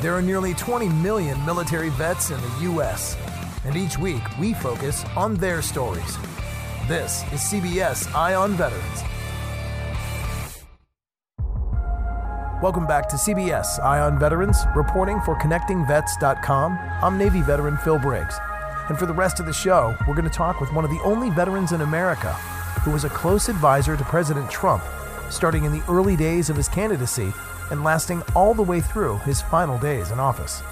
There are nearly 20 million military vets in the U.S., and each week we focus on their stories. This is CBS Eye on Veterans. Welcome back to CBS Eye on Veterans, reporting for ConnectingVets.com. I'm Navy veteran Phil Briggs. And for the rest of the show, we're going to talk with one of the only veterans in America who was a close advisor to President Trump, starting in the early days of his candidacy and lasting all the way through his final days in office.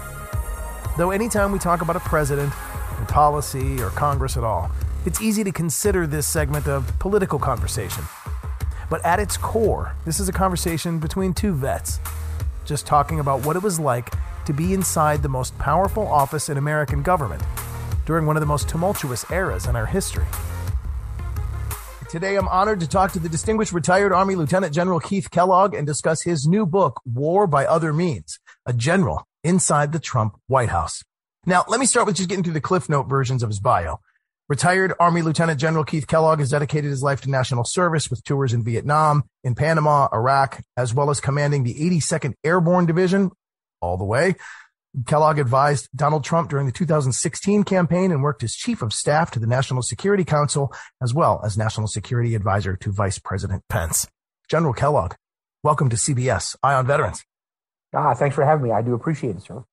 Though anytime we talk about a president, and policy, or Congress at all, it's easy to consider this segment a political conversation. But at its core, this is a conversation between two vets, just talking about what it was like to be inside the most powerful office in American government during one of the most tumultuous eras in our history. Today, I'm honored to talk to the distinguished retired Army Lieutenant General Keith Kellogg and discuss his new book, War by Other Means A General Inside the Trump White House. Now, let me start with just getting through the Cliff Note versions of his bio. Retired Army Lieutenant General Keith Kellogg has dedicated his life to national service with tours in Vietnam, in Panama, Iraq, as well as commanding the 82nd Airborne Division all the way Kellogg advised Donald Trump during the 2016 campaign and worked as chief of staff to the National Security Council, as well as national security advisor to Vice President Pence. General Kellogg, welcome to CBS Eye on Veterans. Ah, thanks for having me. I do appreciate it, sir.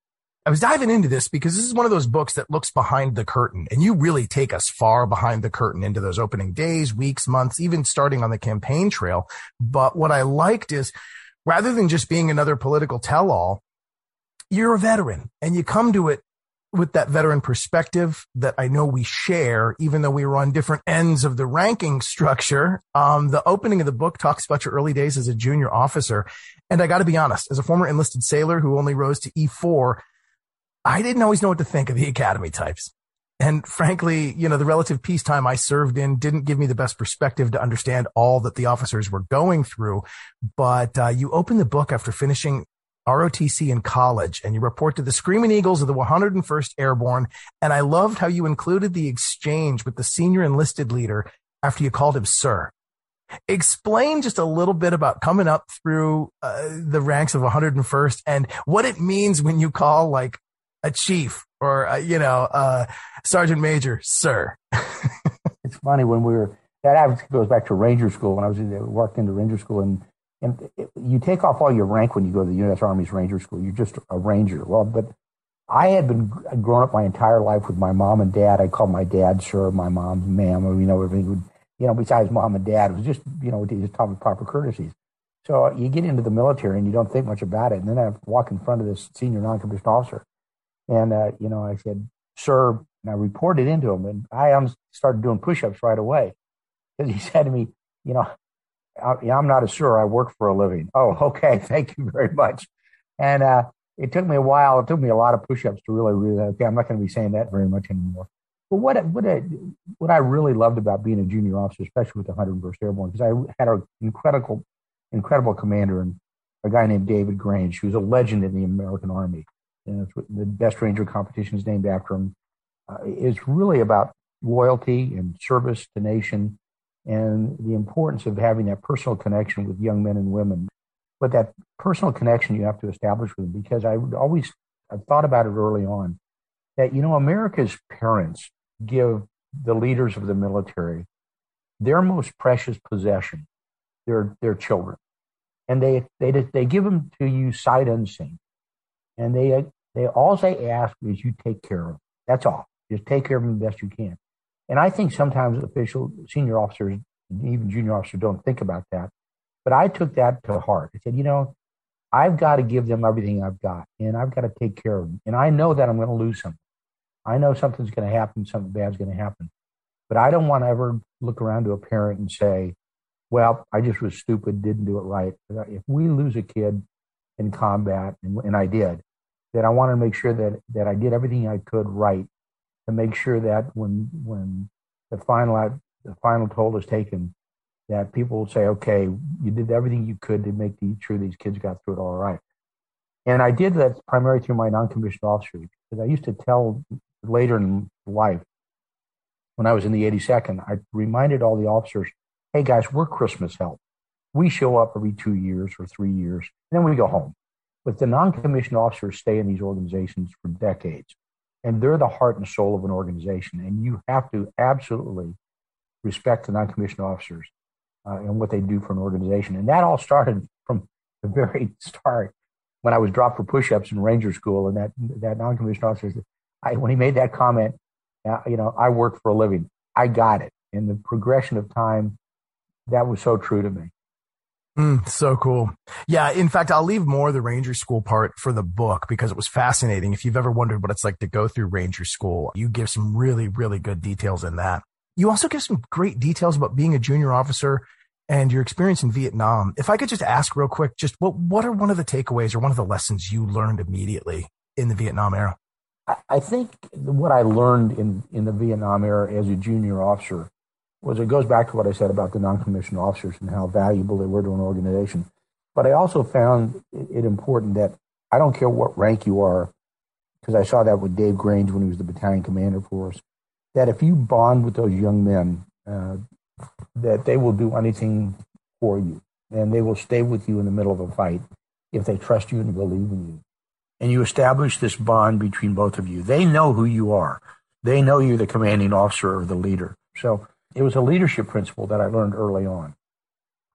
I was diving into this because this is one of those books that looks behind the curtain and you really take us far behind the curtain into those opening days, weeks, months, even starting on the campaign trail. But what I liked is rather than just being another political tell all, you're a veteran and you come to it with that veteran perspective that I know we share, even though we were on different ends of the ranking structure. Um, the opening of the book talks about your early days as a junior officer. And I got to be honest, as a former enlisted sailor who only rose to E4, I didn't always know what to think of the academy types. And frankly, you know, the relative peacetime I served in didn't give me the best perspective to understand all that the officers were going through. But uh, you open the book after finishing ROTC in college and you report to the Screaming Eagles of the 101st Airborne. And I loved how you included the exchange with the senior enlisted leader after you called him sir. Explain just a little bit about coming up through uh, the ranks of 101st and what it means when you call like a chief or, uh, you know, uh, sergeant major, sir. it's funny when we were, that goes back to Ranger School when I was working in the Ranger School and you take off all your rank when you go to the U.S. Army's Ranger School. You're just a ranger. Well, but I had been grown up my entire life with my mom and dad. I called my dad sir, my mom ma'am, or you know everything. Would, you know, besides mom and dad, it was just you know just talk with proper courtesies. So you get into the military and you don't think much about it. And then I walk in front of this senior non-commissioned officer, and uh, you know I said sir, and I reported into him, and I started doing push-ups right away. And he said to me, you know, I, I'm not a sure. I work for a living. Oh, okay. Thank you very much. And uh, it took me a while. It took me a lot of push-ups to really realize. Okay, I'm not going to be saying that very much anymore. But what what what I really loved about being a junior officer, especially with the 101st Airborne, because I had an incredible incredible commander and a guy named David Grange, who's a legend in the American Army. and the best ranger competition is named after him. Uh, it's really about loyalty and service to nation and the importance of having that personal connection with young men and women. But that personal connection you have to establish with them because I would always, I thought about it early on that, you know, America's parents give the leaders of the military their most precious possession, their, their children. And they, they, they give them to you sight unseen. And they, they, all they ask is you take care of them. That's all. Just take care of them the best you can. And I think sometimes official, senior officers, even junior officers don't think about that. But I took that to heart. I said, you know, I've got to give them everything I've got and I've got to take care of them. And I know that I'm going to lose something. I know something's going to happen, something bad's going to happen. But I don't want to ever look around to a parent and say, well, I just was stupid, didn't do it right. If we lose a kid in combat, and, and I did, then I want to make sure that, that I did everything I could right to make sure that when when the final the final toll is taken, that people will say, okay, you did everything you could to make the, sure these kids got through it all right. And I did that primarily through my non-commissioned officers because I used to tell later in life when I was in the 82nd, I reminded all the officers, hey guys, we're Christmas help. We show up every two years or three years, and then we go home. But the non-commissioned officers stay in these organizations for decades and they're the heart and soul of an organization. And you have to absolutely respect the non-commissioned officers uh, and what they do for an organization. And that all started from the very start when I was dropped for push-ups in Ranger School, and that that non-commissioned officer, I, when he made that comment, uh, you know, I work for a living. I got it. And the progression of time, that was so true to me. Mm, so cool. Yeah. In fact, I'll leave more the Ranger School part for the book because it was fascinating. If you've ever wondered what it's like to go through Ranger School, you give some really, really good details in that. You also give some great details about being a junior officer and your experience in Vietnam. If I could just ask real quick, just what, what are one of the takeaways or one of the lessons you learned immediately in the Vietnam era? I think what I learned in, in the Vietnam era as a junior officer was it goes back to what I said about the non-commissioned officers and how valuable they were to an organization. But I also found it important that I don't care what rank you are, because I saw that with Dave Grange when he was the battalion commander for us, that if you bond with those young men, uh, that they will do anything for you and they will stay with you in the middle of a fight if they trust you and believe in you. And you establish this bond between both of you. They know who you are. They know you're the commanding officer or the leader. So it was a leadership principle that I learned early on.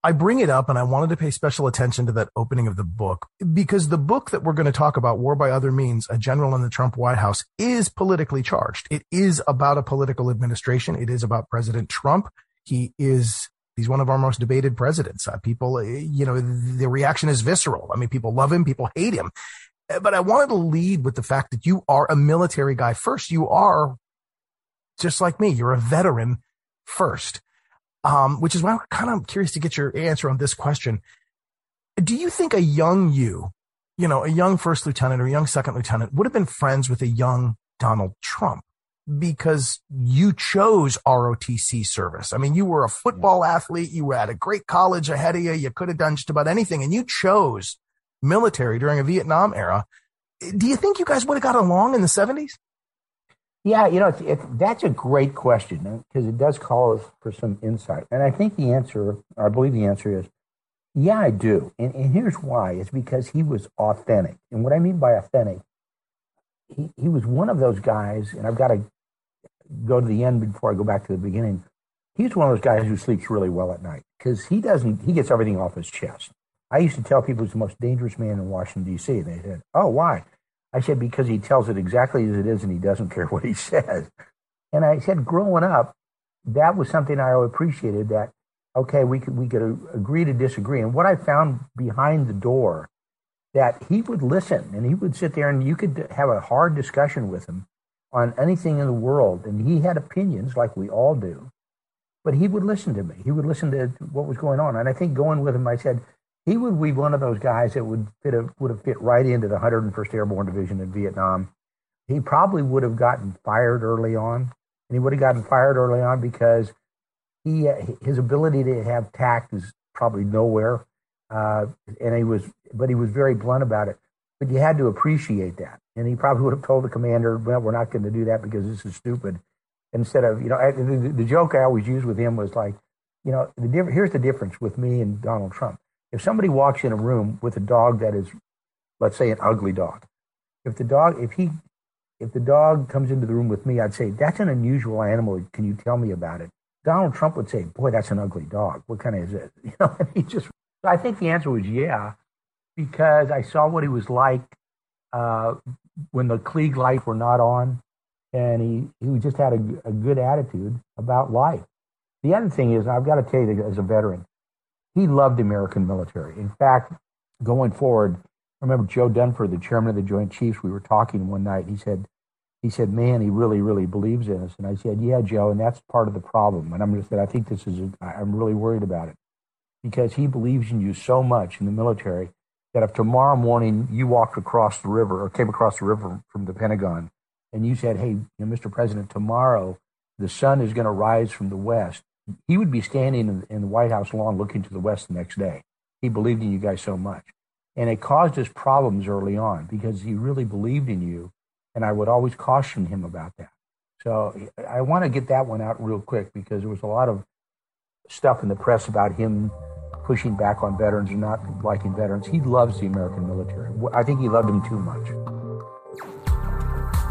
I bring it up and I wanted to pay special attention to that opening of the book because the book that we're going to talk about, War by Other Means, A General in the Trump White House, is politically charged. It is about a political administration. It is about President Trump. He is, he's one of our most debated presidents. Uh, people, uh, you know, the reaction is visceral. I mean, people love him, people hate him. Uh, but I wanted to lead with the fact that you are a military guy first. You are just like me. You're a veteran first, um, which is why I'm kind of curious to get your answer on this question. Do you think a young you, you know, a young first lieutenant or a young second lieutenant would have been friends with a young Donald Trump? Because you chose ROTC service. I mean, you were a football athlete. You were at a great college ahead of you. You could have done just about anything and you chose military during a Vietnam era. Do you think you guys would have got along in the 70s? Yeah, you know, it's, it's, that's a great question uh, because it does call us for some insight. And I think the answer, or I believe the answer is, yeah, I do. And, and here's why. It's because he was authentic. And what I mean by authentic, he, he was one of those guys, and I've got to go to the end before I go back to the beginning. He's one of those guys who sleeps really well at night because he doesn't, he gets everything off his chest. I used to tell people he's the most dangerous man in Washington, D.C. And they said, oh, why? I said, because he tells it exactly as it is and he doesn't care what he says. And I said, growing up, that was something I appreciated that, okay, we could, we could agree to disagree. And what I found behind the door, that he would listen and he would sit there and you could have a hard discussion with him on anything in the world. And he had opinions like we all do, but he would listen to me. He would listen to what was going on. And I think going with him, I said, he would be one of those guys that would fit a, would have fit right into the 101st Airborne Division in Vietnam. He probably would have gotten fired early on, and he would have gotten fired early on because he his ability to have tact is probably nowhere, uh, and he was but he was very blunt about it. But you had to appreciate that, And he probably would have told the commander, well, we're not going to do that because this is stupid. Instead of, you know, the, the joke I always used with him was like, you know, the here's the difference with me and Donald Trump. If somebody walks in a room with a dog that is, let's say, an ugly dog, if the dog, if he, if the dog comes into the room with me, I'd say, that's an unusual animal. Can you tell me about it? Donald Trump would say, boy, that's an ugly dog. What kind of is it? You know, he just, I think the answer was yeah, because I saw what he was like uh, when the Klieg lights were not on, and he, he just had a, a good attitude about life. The other thing is, I've got to tell you, as a veteran, he loved the American military. In fact, going forward, I remember Joe Dunford, the chairman of the Joint Chiefs, we were talking one night. He said, he said, man, he really, really believes in us. And I said, yeah, Joe, and that's part of the problem. And I'm just said, I think this is, a, I'm really worried about it because he believes in you so much in the military that if tomorrow morning you walked across the river or came across the river from the Pentagon and you said, hey, you know, Mr. President, tomorrow the sun is going to rise from the west, he would be standing in, the White House lawn looking to the west the next day. He believed in you guys so much. And it caused us problems early on because he really believed in you. And I would always caution him about that. So I want to get that one out real quick because there was a lot of stuff in the press about him pushing back on veterans and not liking veterans. He loves the American military. I think he loved them too much.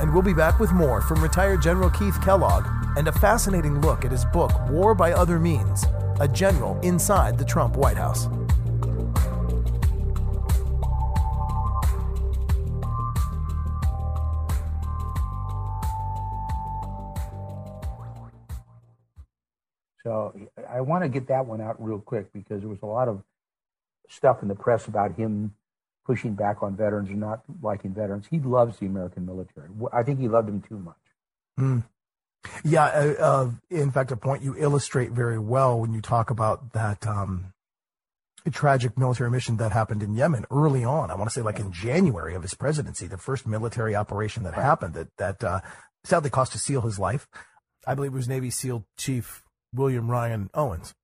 And we'll be back with more from retired General Keith Kellogg and a fascinating look at his book, War by Other Means A General Inside the Trump White House. So I want to get that one out real quick because there was a lot of stuff in the press about him pushing back on veterans and not liking veterans. He loves the American military. I think he loved them too much. Mm. Yeah, uh, uh, in fact, a point you illustrate very well when you talk about that um, tragic military mission that happened in Yemen early on. I want to say, like in January of his presidency, the first military operation that happened that that uh, sadly cost a SEAL his life. I believe it was Navy SEAL Chief William Ryan Owens,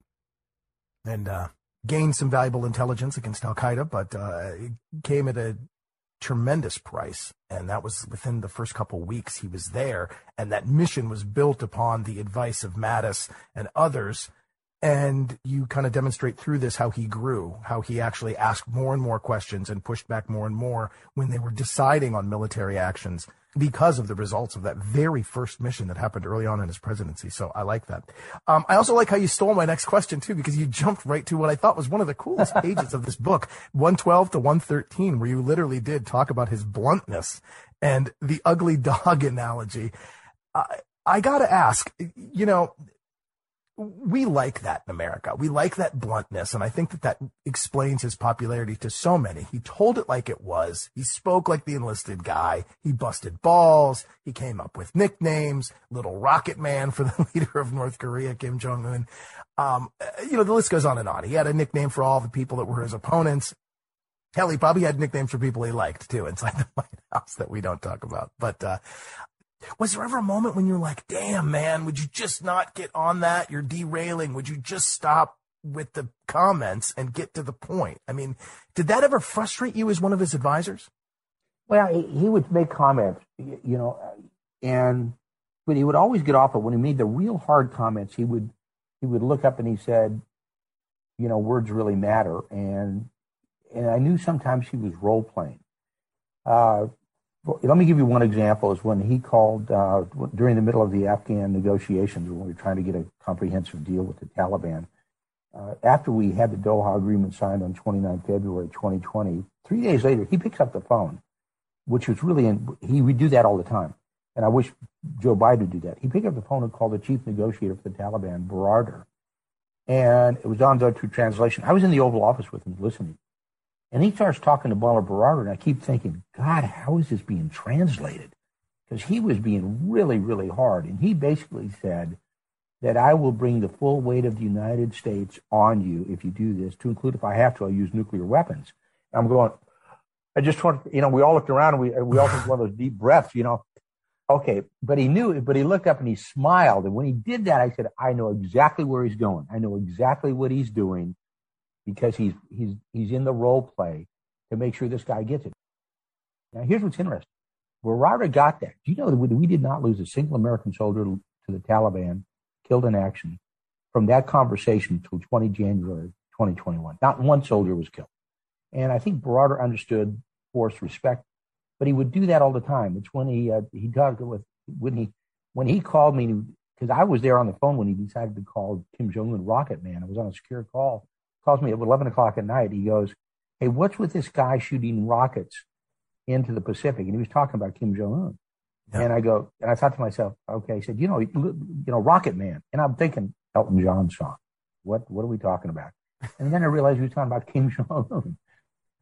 and uh, gained some valuable intelligence against Al Qaeda, but uh, it came at a tremendous price. And that was within the first couple weeks he was there. And that mission was built upon the advice of Mattis and others. And you kind of demonstrate through this how he grew, how he actually asked more and more questions and pushed back more and more when they were deciding on military actions because of the results of that very first mission that happened early on in his presidency. So I like that. Um, I also like how you stole my next question too, because you jumped right to what I thought was one of the coolest pages of this book, 112 to 113, where you literally did talk about his bluntness and the ugly dog analogy. I, I gotta ask, you know, we like that in America. We like that bluntness. And I think that that explains his popularity to so many. He told it like it was. He spoke like the enlisted guy. He busted balls. He came up with nicknames, little rocket man for the leader of North Korea, Kim Jong Un. Um, you know, the list goes on and on. He had a nickname for all the people that were his opponents. Hell, he probably had nicknames for people he liked too inside the White House that we don't talk about. But, uh, was there ever a moment when you're like, damn, man, would you just not get on that? You're derailing. Would you just stop with the comments and get to the point? I mean, did that ever frustrate you as one of his advisors? Well, he would make comments, you know, and but he would always get off it when he made the real hard comments. He would he would look up and he said, you know, words really matter, and and I knew sometimes he was role playing. Uh, let me give you one example is when he called uh, during the middle of the Afghan negotiations when we were trying to get a comprehensive deal with the Taliban. Uh, after we had the Doha agreement signed on 29 February 2020, three days later, he picks up the phone, which was really, in, he would do that all the time. And I wish Joe Biden would do that. He picked up the phone and called the chief negotiator for the Taliban, Baradar. And it was on the translation. I was in the Oval Office with him listening. And he starts talking to Mullah Baradar, and I keep thinking, God, how is this being translated? Because he was being really, really hard. And he basically said that I will bring the full weight of the United States on you if you do this, to include if I have to, I'll use nuclear weapons. And I'm going, I just want, you know, we all looked around and we, we all took one of those deep breaths, you know. Okay, but he knew, but he looked up and he smiled. And when he did that, I said, I know exactly where he's going. I know exactly what he's doing because he's he's he's in the role play to make sure this guy gets it. Now here's what's interesting. Baradar got that. Do you know that we, did not lose a single American soldier to the Taliban killed in action from that conversation until 20 January 2021. Not one soldier was killed. And I think Baradar understood force respect, but he would do that all the time. It's when he uh, he talked with when he when he called me because I was there on the phone when he decided to call Kim Jong Un Rocket Man. I was on a secure call. Calls me at 11 o'clock at night. He goes, "Hey, what's with this guy shooting rockets into the Pacific?" And he was talking about Kim Jong Un. Yeah. And I go, and I thought to myself, okay, he said, you know, you know, Rocket Man. And I'm thinking Elton John song. What, what are we talking about? And then I realized he was talking about Kim Jong Un.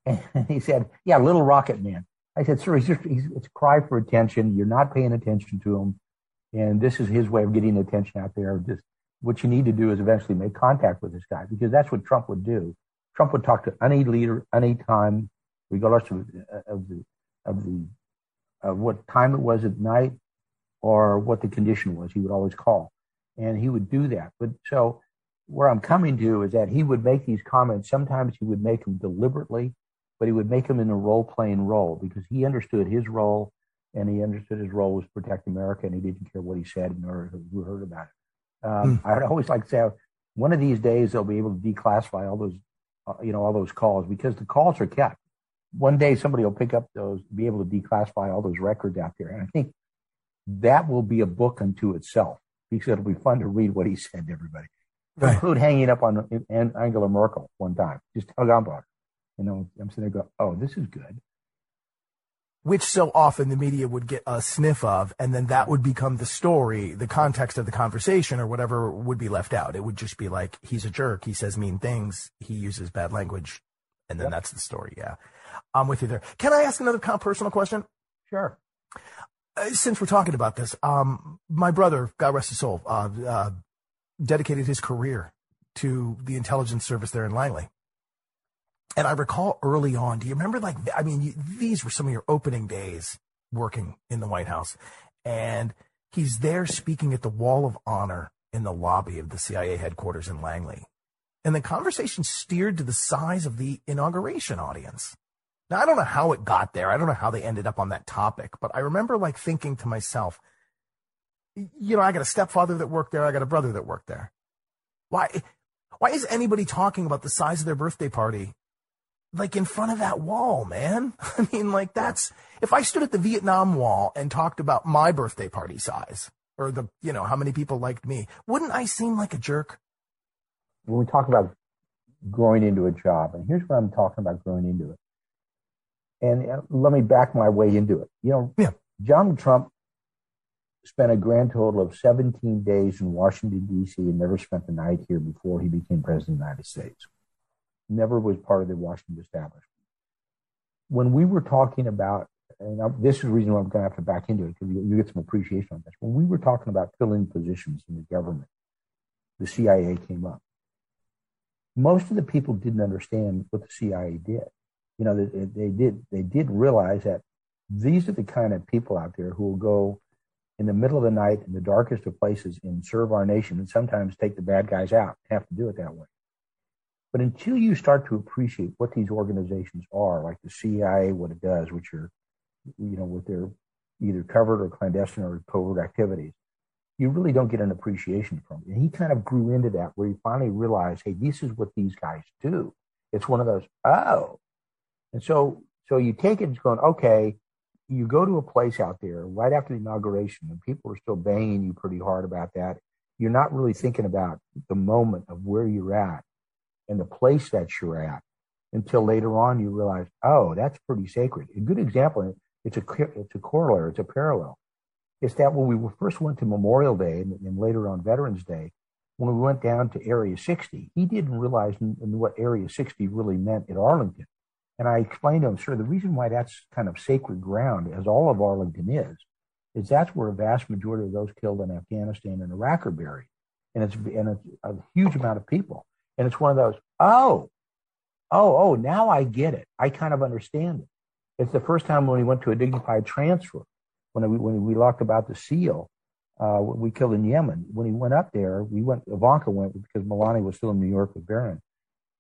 And he said, yeah, Little Rocket Man. I said, sir, he's just, he's, it's a cry for attention. You're not paying attention to him. And this is his way of getting attention out there. Just what you need to do is eventually make contact with this guy because that's what Trump would do. Trump would talk to any leader, any time, regardless of, of the, of the of what time it was at night or what the condition was. He would always call and he would do that. But so where I'm coming to is that he would make these comments. Sometimes he would make them deliberately, but he would make them in a role playing role because he understood his role and he understood his role was protect America and he didn't care what he said or who heard about it. Um, mm. I'd always like to say one of these days they'll be able to declassify all those, uh, you know, all those calls because the calls are kept one day somebody will pick up those, be able to declassify all those records out there. And I think that will be a book unto itself because it'll be fun to read what he said to everybody. Right. Include hanging up on Angela Merkel one time, just hug on about her. You know, I'm sitting there go, oh, this is good. Which so often the media would get a sniff of, and then that would become the story, the context of the conversation, or whatever would be left out. It would just be like, he's a jerk, he says mean things, he uses bad language, and then yep. that's the story. Yeah. I'm with you there. Can I ask another kind of personal question? Sure. Uh, since we're talking about this, um, my brother, God rest his soul, uh, uh, dedicated his career to the intelligence service there in Langley. And I recall early on, do you remember like, I mean, you, these were some of your opening days working in the White House. And he's there speaking at the Wall of Honor in the lobby of the CIA headquarters in Langley. And the conversation steered to the size of the inauguration audience. Now, I don't know how it got there. I don't know how they ended up on that topic, but I remember like thinking to myself, you know, I got a stepfather that worked there. I got a brother that worked there. Why, why is anybody talking about the size of their birthday party like in front of that wall, man? I mean, like that's, if I stood at the Vietnam wall and talked about my birthday party size or the, you know, how many people liked me, wouldn't I seem like a jerk? When we talk about growing into a job, and here's what I'm talking about growing into it and uh, let me back my way into it. You know, yeah. John Trump spent a grand total of 17 days in Washington, D.C., and never spent the night here before he became president of the United States. Never was part of the Washington establishment. When we were talking about, and this is the reason why I'm going to have to back into it because you, you get some appreciation on this. When we were talking about filling positions in the government, the CIA came up. Most of the people didn't understand what the CIA did you know, they, they did they did realize that these are the kind of people out there who will go in the middle of the night in the darkest of places and serve our nation and sometimes take the bad guys out. Have to do it that way. But until you start to appreciate what these organizations are, like the CIA, what it does, which are, you know, with their either covert or clandestine or covert activities, you really don't get an appreciation from it. And he kind of grew into that where he finally realized, hey, this is what these guys do. It's one of those, oh, and so, so you take it and going, okay, you go to a place out there right after the inauguration and people are still banging you pretty hard about that. You're not really thinking about the moment of where you're at and the place that you're at until later on you realize, oh, that's pretty sacred. A good example, it's a, it's a corollary, it's a parallel. It's that when we first went to Memorial Day and, and later on Veterans Day, when we went down to Area 60, he didn't realize what Area 60 really meant at Arlington. And I explained to him, sir, the reason why that's kind of sacred ground, as all of Arlington is, is that's where a vast majority of those killed in Afghanistan and Iraq are buried. And it's, and it's a huge amount of people. And it's one of those, oh, oh, oh, now I get it. I kind of understand it. It's the first time when we went to a dignified transfer, when we, when we talked about the SEAL, uh, we killed in Yemen. When he went up there, we went, Ivanka went because Melania was still in New York with Barron.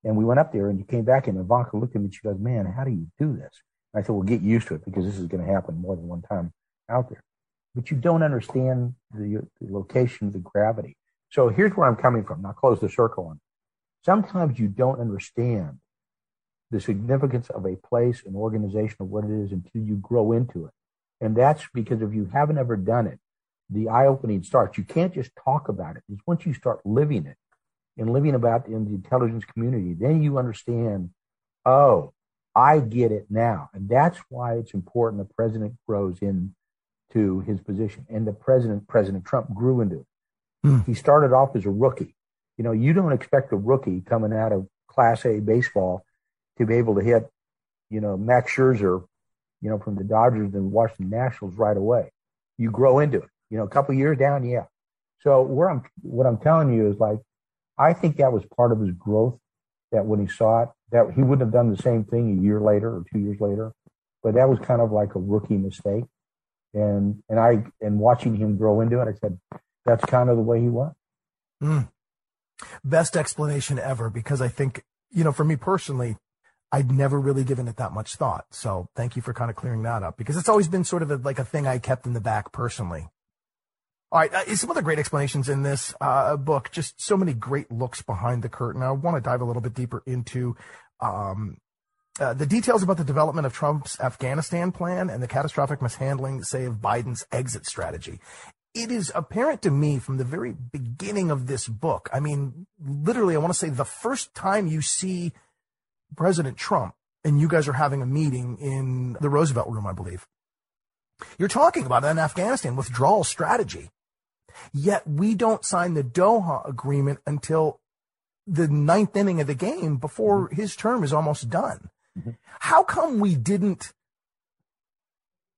And we went up there and he came back and Ivanka looked at me and she goes, man, how do you do this? And I said, well, get used to it because this is going to happen more than one time. out there, but you don't understand the, the location the gravity. So here's where I'm coming from. Now close the circle on. Sometimes you don't understand the significance of a place, an organization, or what it is until you grow into it. And that's because if you haven't ever done it, the eye opening starts. You can't just talk about it. It's once you start living it and living about in the intelligence community, then you understand, oh, I get it now. And that's why it's important the president grows into his position. And the president, President Trump, grew into it. Mm. He started off as a rookie. You know, you don't expect a rookie coming out of Class A baseball to be able to hit, you know, Max Scherzer, you know, from the Dodgers and Washington Nationals right away. You grow into it. You know, a couple years down, yeah. So where I'm, what I'm telling you is like, I think that was part of his growth. That when he saw it, that he wouldn't have done the same thing a year later or two years later, but that was kind of like a rookie mistake. And and I and watching him grow into it, I said, that's kind of the way he was. Mm. Best explanation ever because I think you know, for me personally, I'd never really given it that much thought. So thank you for kind of clearing that up because it's always been sort of a, like a thing I kept in the back personally. All right, uh, some other great explanations in this uh, book. Just so many great looks behind the curtain. I want to dive a little bit deeper into um, uh, the details about the development of Trump's Afghanistan plan and the catastrophic mishandling, say, of Biden's exit strategy. It is apparent to me from the very beginning of this book. I mean, literally, I want to say the first time you see President Trump and you guys are having a meeting in the Roosevelt room, I believe. You're talking about an Afghanistan withdrawal strategy. Yet we don't sign the Doha agreement until the ninth inning of the game before mm-hmm. his term is almost done. Mm-hmm. How come we didn't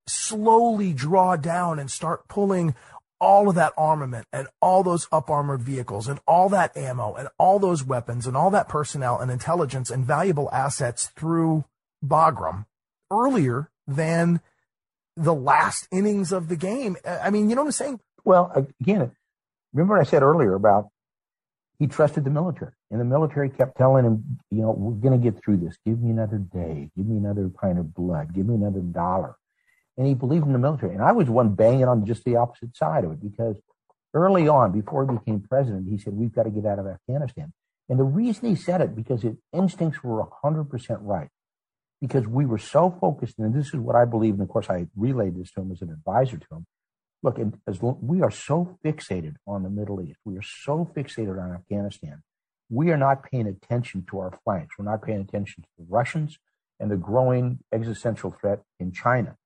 slowly draw down and start pulling all of that armament and all those up armored vehicles and all that ammo and all those weapons and all that personnel and intelligence and valuable assets through Bagram earlier than the last innings of the game? I mean, you know what I'm saying? Well, again, remember what I said earlier about he trusted the military, and the military kept telling him, you know, we're going to get through this. Give me another day. Give me another pint of blood. Give me another dollar. And he believed in the military. And I was one banging on just the opposite side of it because early on, before he became president, he said, we've got to get out of Afghanistan. And the reason he said it, because his instincts were 100% right. Because we were so focused, and this is what I believe, and of course I relayed this to him as an advisor to him, look, and as we are so fixated on the Middle East, we are so fixated on Afghanistan, we are not paying attention to our flanks. We're not paying attention to the Russians and the growing existential threat in China.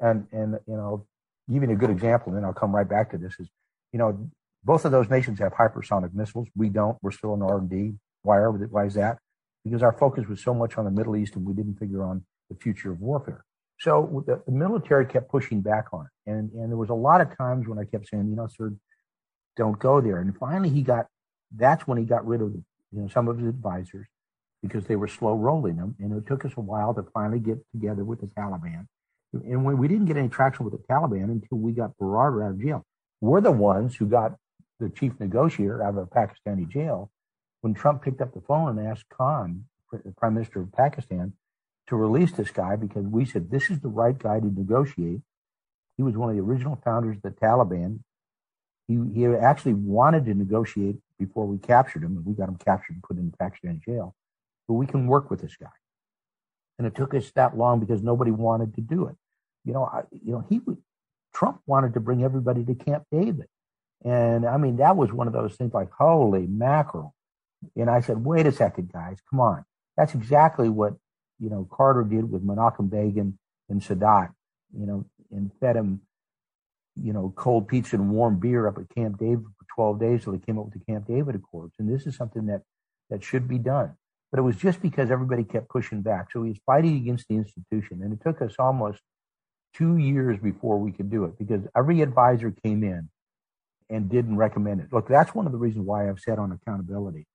And and you know, giving a good example, and then I'll come right back to this is, you know, both of those nations have hypersonic missiles. We don't. We're still in R and D. Why are why is that? Because our focus was so much on the Middle East, and we didn't figure on the future of warfare. So the, the, military kept pushing back on it. And, and there was a lot of times when I kept saying, you know, sir, don't go there. And finally he got, that's when he got rid of, you know, some of his advisors because they were slow rolling them. And it took us a while to finally get together with the Taliban. And when we didn't get any traction with the Taliban until we got Barar out of jail. We're the ones who got the chief negotiator out of a Pakistani jail when Trump picked up the phone and asked Khan, the prime minister of Pakistan, to release this guy because we said this is the right guy to negotiate. He was one of the original founders of the Taliban. He, he actually wanted to negotiate before we captured him, and we got him captured and put in Pakistan jail. But we can work with this guy. And it took us that long because nobody wanted to do it. You know, I, you know, he Trump wanted to bring everybody to Camp David. And I mean, that was one of those things like, holy mackerel. And I said, wait a second, guys, come on. That's exactly what you know, Carter did with Menachem Begin and Sadat, you know, and fed him, you know, cold pizza and warm beer up at Camp David for 12 days till they came up with the Camp David Accords. And this is something that, that should be done. But it was just because everybody kept pushing back. So he was fighting against the institution. And it took us almost two years before we could do it because every advisor came in and didn't recommend it. Look, that's one of the reasons why I've said on accountability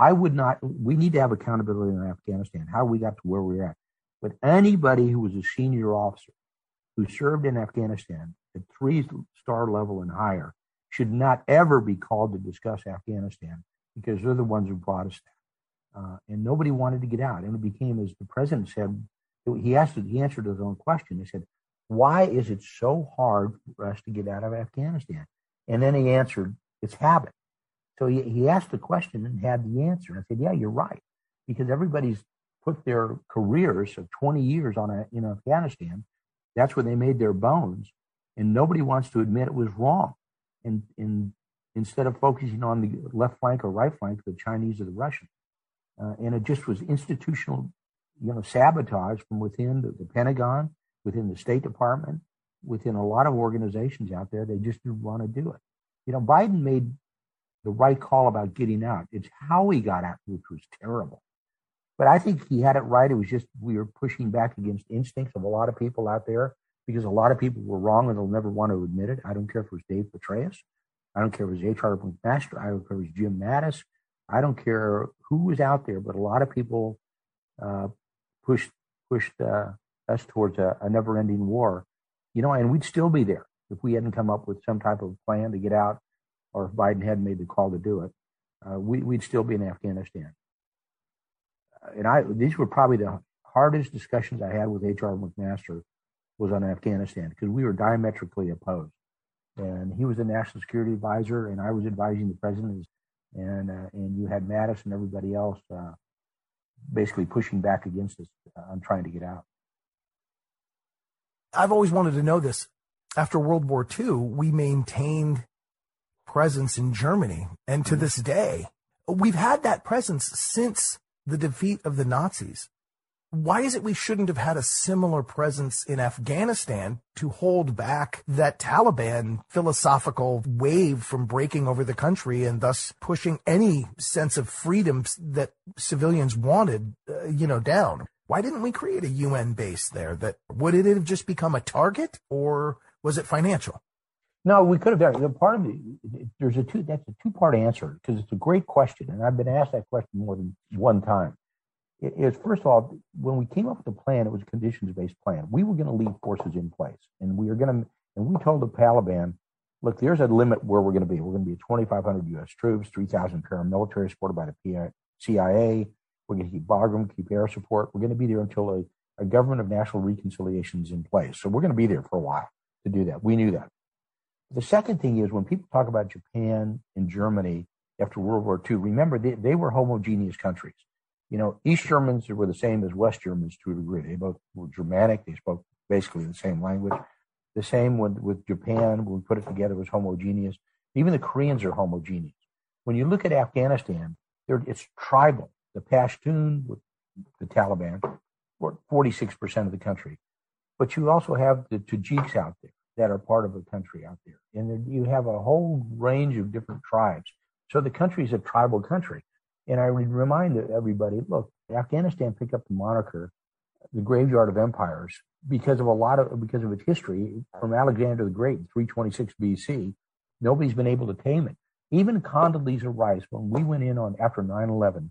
I would not, we need to have accountability in Afghanistan, how we got to where we're at. But anybody who was a senior officer who served in Afghanistan at three star level and higher should not ever be called to discuss Afghanistan because they're the ones who brought us there. Uh, and nobody wanted to get out. And it became, as the president said, he asked, he answered his own question. He said, Why is it so hard for us to get out of Afghanistan? And then he answered, it's habit. So he, he asked the question and had the answer. I said, yeah, you're right. Because everybody's put their careers of 20 years on a, in Afghanistan. That's where they made their bones. And nobody wants to admit it was wrong. And, and instead of focusing on the left flank or right flank, the Chinese or the Russians. Uh, and it just was institutional, you know, sabotage from within the, the, Pentagon, within the State Department, within a lot of organizations out there. They just didn't want to do it. You know, Biden made the right call about getting out. It's how he got out, which was terrible. But I think he had it right. It was just we were pushing back against instincts of a lot of people out there because a lot of people were wrong and they'll never want to admit it. I don't care if it was Dave Petraeus. I don't care if it was H.R. McMaster. I don't care if it was Jim Mattis. I don't care who was out there, but a lot of people uh, pushed pushed uh, us towards a, a never-ending war. You know, and we'd still be there if we hadn't come up with some type of plan to get out, or if Biden hadn't made the call to do it. Uh, we, would still be in Afghanistan. Uh, and I, these were probably the hardest discussions I had with H.R. McMaster was on Afghanistan because we were diametrically opposed and he was a national security advisor, and I was advising the president, and uh, and you had Mattis and everybody else uh, basically pushing back against us uh, on trying to get out. I've always wanted to know this. After World War II, we maintained presence in Germany, and to mm-hmm. this day, we've had that presence since the defeat of the Nazis why is it we shouldn't have had a similar presence in Afghanistan to hold back that Taliban philosophical wave from breaking over the country and thus pushing any sense of freedom that civilians wanted, uh, you know, down? Why didn't we create a UN base there? That would it have just become a target or was it financial? No, we could have done it. Part of it, there's a two. That's a two-part answer because it's a great question, and I've been asked that question more than one time is first of all, when we came up with the plan, it was a conditions based plan. We were going to leave forces in place, and we are going to, and we told the Taliban, look, there's a limit where we're going to be. We're going to be 2,500 U.S. troops, 3,000 paramilitary supported by the CIA. We're going to keep Bagram, keep air support. We're going to be there until a, a government of national reconciliation is in place. So we're going to be there for a while to do that. We knew that. The second thing is when people talk about Japan and Germany after World War II, remember they, they were homogeneous countries you know, East Germans were the same as West Germans to a degree. They both were Germanic. They spoke basically the same language. The same with, with Japan, when we put it together, was homogeneous. Even the Koreans are homogeneous. When you look at Afghanistan, it's tribal. The Pashtun with the Taliban, 46% of the country. But you also have the Tajiks out there that are part of the country out there. And you have a whole range of different tribes. So the country is a tribal country. And I would remind everybody, look, Afghanistan picked up the moniker, the graveyard of empires, because of a lot of because of its history from Alexander the Great in 326 BC. Nobody's been able to tame it. Even Condoleezza Rice, when we went in on after 9/11,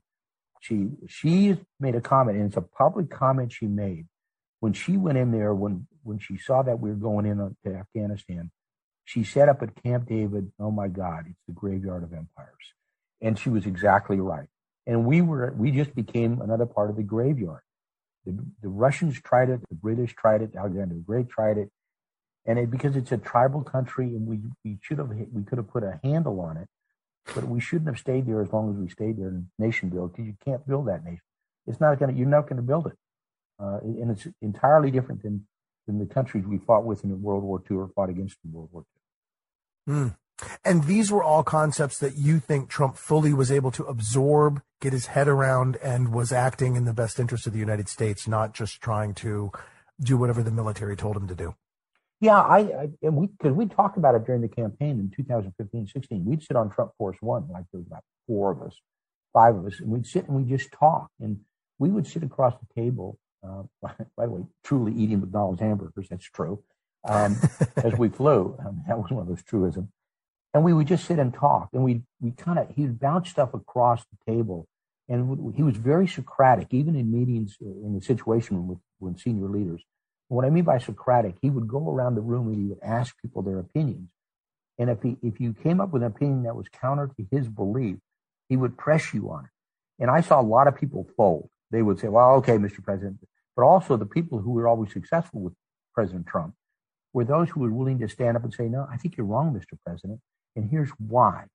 she she made a comment, and it's a public comment she made when she went in there when when she saw that we were going in uh, to Afghanistan. She set up at Camp David. Oh my God, it's the graveyard of empires. And she was exactly right. And we were, we just became another part of the graveyard. The, the Russians tried it, the British tried it, Alexander the Great tried it. And it, because it's a tribal country and we, we should have, we could have put a handle on it, but we shouldn't have stayed there as long as we stayed there in nation build because you can't build that nation. It's not going to, you're not going to build it. Uh, and it's entirely different than, than the countries we fought with in World War II or fought against in World War II. Mm. And these were all concepts that you think Trump fully was able to absorb, get his head around, and was acting in the best interest of the United States, not just trying to do whatever the military told him to do. Yeah, I, I and we because we talked about it during the campaign in 2015, 16. We'd sit on Trump Force One, like there was about four of us, five of us, and we'd sit and we'd just talk. And we would sit across the table. Uh, by the way, truly eating McDonald's hamburgers. That's true. Um, as we flew, um, that was one of those truisms and we would just sit and talk and we we kind of he would bounce stuff across the table and he was very socratic even in meetings uh, in the situation with when senior leaders what i mean by socratic he would go around the room and he would ask people their opinions and if he if you came up with an opinion that was counter to his belief he would press you on it and i saw a lot of people fold they would say well okay mr president but also the people who were always successful with president trump were those who were willing to stand up and say, no, I think you're wrong, Mr. President. And here's why.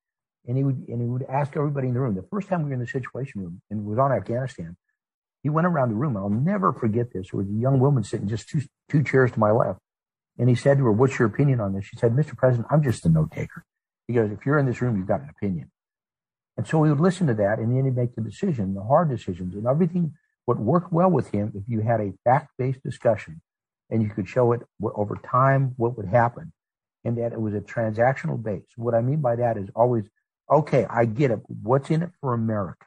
And he would, and he would ask everybody in the room. The first time we were in the situation room and was on Afghanistan, he went around the room. I'll never forget this. There was a young woman sitting just two, two chairs to my left. And he said to her, what's your opinion on this? She said, Mr. President, I'm just a note taker. He goes, if you're in this room, you've got an opinion. And so he would listen to that and then he'd make the decision, the hard decisions and everything. What worked well with him, if you had a fact-based discussion and you could show it over time, what would happen and that it was a transactional base. What I mean by that is always, okay, I get it. What's in it for America?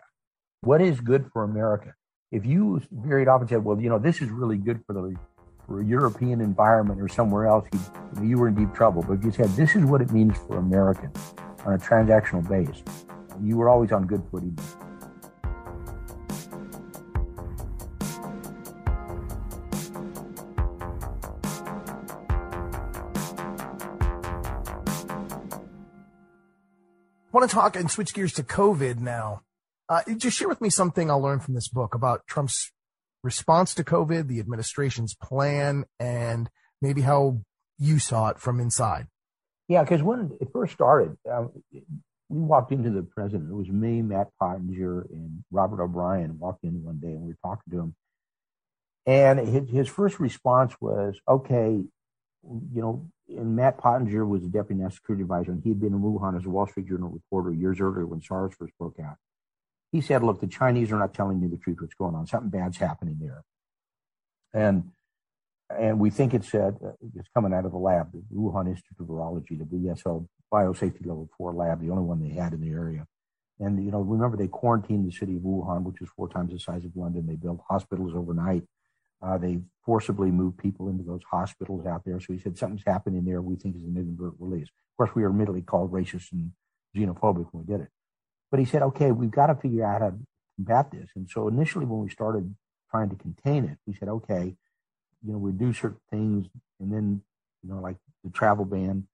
What is good for America? If you very often said, well, you know, this is really good for the for a European environment or somewhere else, you, you were in deep trouble. But if you said, this is what it means for Americans on a transactional base, you were always on good footing. I want to talk and switch gears to COVID now. Uh, just share with me something I'll learn from this book about Trump's response to COVID, the administration's plan, and maybe how you saw it from inside. Yeah, because when it first started, um, we walked into the president. It was me, Matt Pottinger, and Robert O'Brien walked in one day and we were talking to him. And his, first response was, okay, you know, and Matt Pottinger was the deputy national security advisor, and he had been in Wuhan as a Wall Street Journal reporter years earlier when SARS first broke out. He said, look, the Chinese are not telling you the truth, what's going on. Something bad's happening there. And and we think it's uh, it's coming out of the lab, the Wuhan Institute of Virology, the BSL Biosafety Level 4 lab, the only one they had in the area. And, you know, remember they quarantined the city of Wuhan, which is four times the size of London. They built hospitals overnight. Uh, they forcibly moved people into those hospitals out there. So he said something's happening there. We think is an inadvertent release. Of course, we were immediately called racist and xenophobic when we did it. But he said, okay, we've got to figure out how to combat this. And so initially, when we started trying to contain it, we said, okay, you know, we do certain things, and then you know, like the travel ban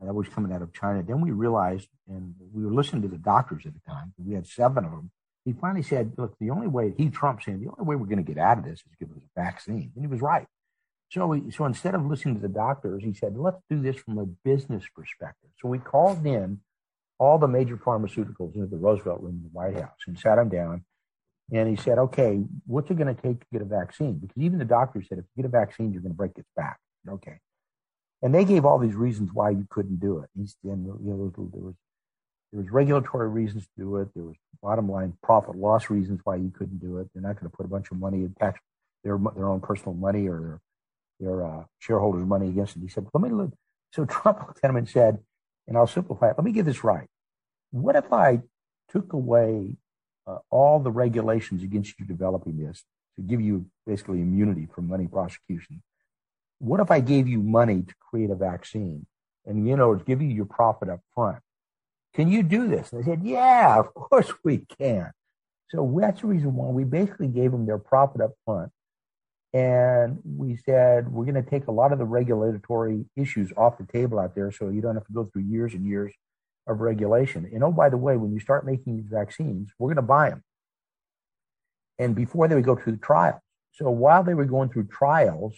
that was coming out of China. Then we realized, and we were listening to the doctors at the time. We had seven of them. He finally said, "Look, the only way he Trump saying the only way we're going to get out of this is give us a vaccine," and he was right. So, we, so instead of listening to the doctors, he said, "Let's do this from a business perspective." So we called in all the major pharmaceuticals into the Roosevelt Room in the White House and sat him down and he said, okay, what's it going to take to get a vaccine? Because even the doctor said, if you get a vaccine, you're going to break its back. Okay. And they gave all these reasons why you couldn't do it. And, you know, there was, there was regulatory reasons to do it. There was bottom line profit loss reasons why you couldn't do it. They're not going to put a bunch of money in tax, their, their own personal money or their, their uh, shareholders' money against it. He said, let me look. So Trump looked at him and said, and I'll simplify it. Let me get this right. What if I took away uh, all the regulations against you developing this to give you basically immunity from money prosecution. What if I gave you money to create a vaccine and, you know, give you your profit up front? Can you do this? They said, yeah, of course we can. So that's the reason why we basically gave them their profit up front. And we said, we're going to take a lot of the regulatory issues off the table out there so you don't have to go through years and years of regulation. And oh, by the way, when you start making these vaccines, we're going to buy them. And before they would go through the trials. So while they were going through trials,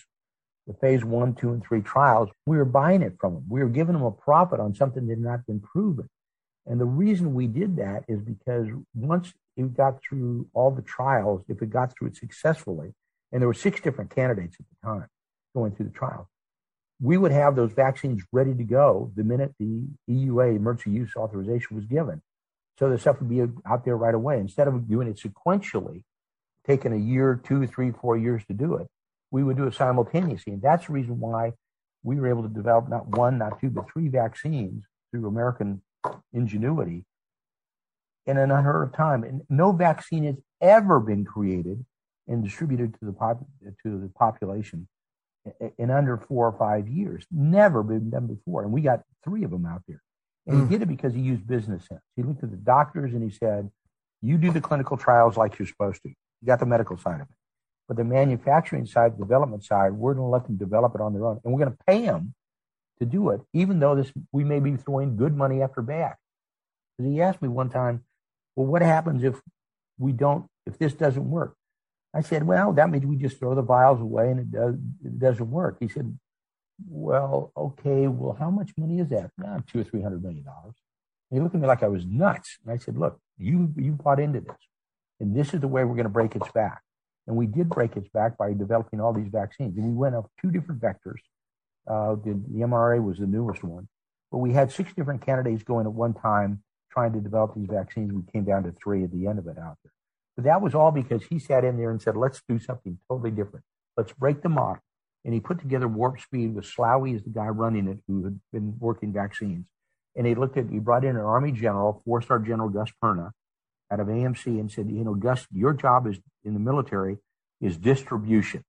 the phase one, two, and three trials, we were buying it from them. We were giving them a profit on something that had not been proven. And the reason we did that is because once it got through all the trials, if it got through it successfully, and there were six different candidates at the time going through the trials, we would have those vaccines ready to go the minute the EUA emergency use authorization was given. So the stuff would be out there right away. Instead of doing it sequentially, taking a year, two, three, four years to do it, we would do it simultaneously. And that's the reason why we were able to develop not one, not two, but three vaccines through American ingenuity in an unheard of time. And no vaccine has ever been created and distributed to the, pop- to the population in under four or five years. Never been done before. And we got three of them out there. And mm. he did it because he used business sense. He looked at the doctors and he said, You do the clinical trials like you're supposed to. You got the medical side of it. But the manufacturing side, the development side, we're going to let them develop it on their own. And we're going to pay them to do it, even though this we may be throwing good money after bad. Because he asked me one time, Well, what happens if we don't, if this doesn't work? I said, well, that means we just throw the vials away and it, does, it doesn't work. He said, well, okay, well, how much money is that? Nah, two or three hundred million dollars. He looked at me like I was nuts. And I said, look, you, you bought into this. And this is the way we're going to break its back. And we did break its back by developing all these vaccines. And we went up two different vectors. Uh, the, the mRNA was the newest one. But we had six different candidates going at one time trying to develop these vaccines. We came down to three at the end of it out there. But that was all because he sat in there and said, let's do something totally different. Let's break the model. And he put together Warp Speed with Slaoui as the guy running it who had been working vaccines. And he looked at, he brought in an Army general, four star General Gus Perna out of AMC and said, you know, Gus, your job is in the military is distribution.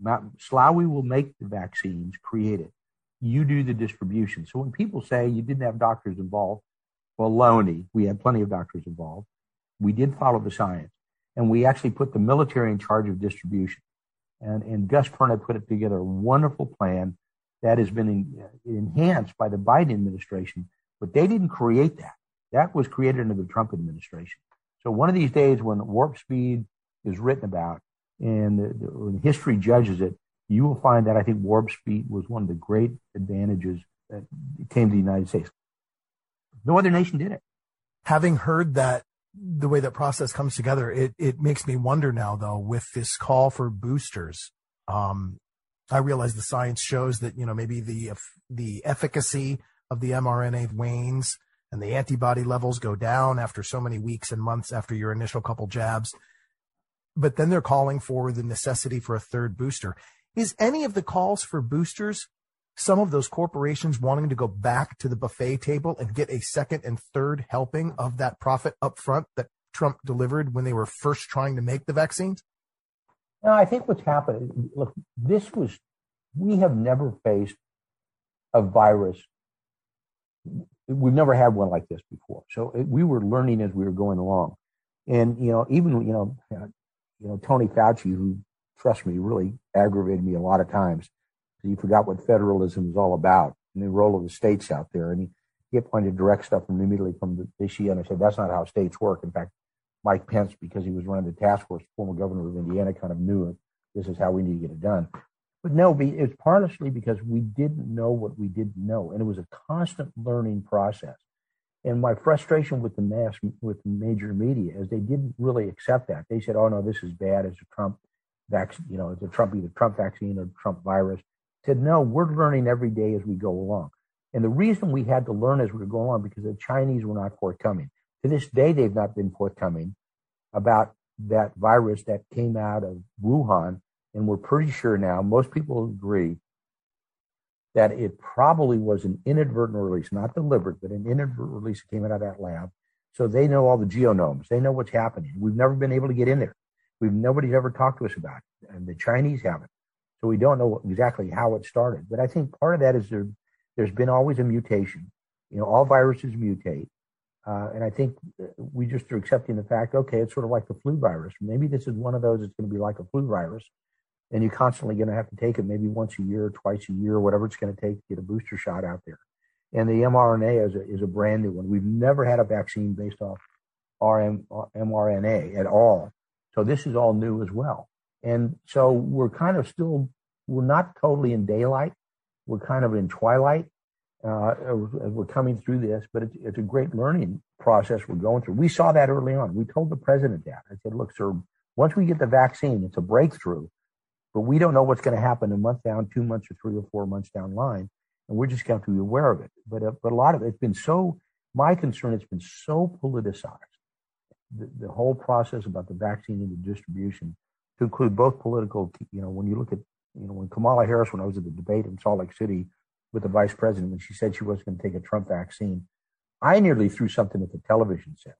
Slaoui will make the vaccines, create it. You do the distribution. So when people say you didn't have doctors involved, baloney. We had plenty of doctors involved. We did follow the science. And we actually put the military in charge of distribution. And, and Gus Perna put it together a wonderful plan that has been in, enhanced by the Biden administration, but they didn't create that. That was created under the Trump administration. So one of these days when warp speed is written about and the, the, when history judges it, you will find that I think warp speed was one of the great advantages that came to the United States. No other nation did it. Having heard that the way that process comes together, it, it makes me wonder now though, with this call for boosters, um, I realize the science shows that, you know, maybe the, the efficacy of the mRNA wanes and the antibody levels go down after so many weeks and months after your initial couple jabs. But then they're calling for the necessity for a third booster. Is any of the calls for boosters some of those corporations wanting to go back to the buffet table and get a second and third helping of that profit up front that Trump delivered when they were first trying to make the vaccines? No, I think what's happened, look, this was, we have never faced a virus. We've never had one like this before. So it, we were learning as we were going along. And, you know, even, you know, you know, Tony Fauci, who, trust me, really aggravated me a lot of times he forgot what federalism is all about and the role of the states out there. And he, he appointed direct stuff immediately from the issue. And I said, that's not how states work. In fact, Mike Pence, because he was running the task force, former governor of Indiana, kind of knew it. This is how we need to get it done. But no, it's partially because we didn't know what we didn't know. And it was a constant learning process. And my frustration with the mass, with the major media is they didn't really accept that. They said, oh no, this is bad. It's a Trump vaccine, you know, it's a Trump, either Trump vaccine or Trump virus said, no, we're learning every day as we go along. And the reason we had to learn as we go along because the Chinese were not forthcoming. To this day, they've not been forthcoming about that virus that came out of Wuhan. And we're pretty sure now, most people agree that it probably was an inadvertent release, not deliberate, but an inadvertent release that came out of that lab. So they know all the genomes. They know what's happening. We've never been able to get in there. We've nobody's ever talked to us about it. And the Chinese haven't. So we don't know exactly how it started. But I think part of that is there, there's been always a mutation. You know, all viruses mutate. Uh, and I think we just are accepting the fact, okay, it's sort of like the flu virus. Maybe this is one of those that's going to be like a flu virus. And you're constantly going to have to take it maybe once a year, twice a year, whatever it's going to take to get a booster shot out there. And the mRNA is a, is a brand new one. We've never had a vaccine based off RM, mRNA at all. So this is all new as well. And so we're kind of still, we're not totally in daylight. We're kind of in twilight uh, as we're coming through this, but it's, it's a great learning process we're going through. We saw that early on. We told the president that. I said, look, sir, once we get the vaccine, it's a breakthrough, but we don't know what's going to happen a month down, two months, or three or four months down line. And we're just going to be aware of it. But, uh, but a lot of it's been so, my concern, it's been so politicized. The, the whole process about the vaccine and the distribution to include both political, you know, when you look at, you know, when Kamala Harris, when I was at the debate in Salt Lake City with the vice president, when she said she wasn't going to take a Trump vaccine, I nearly threw something at the television set.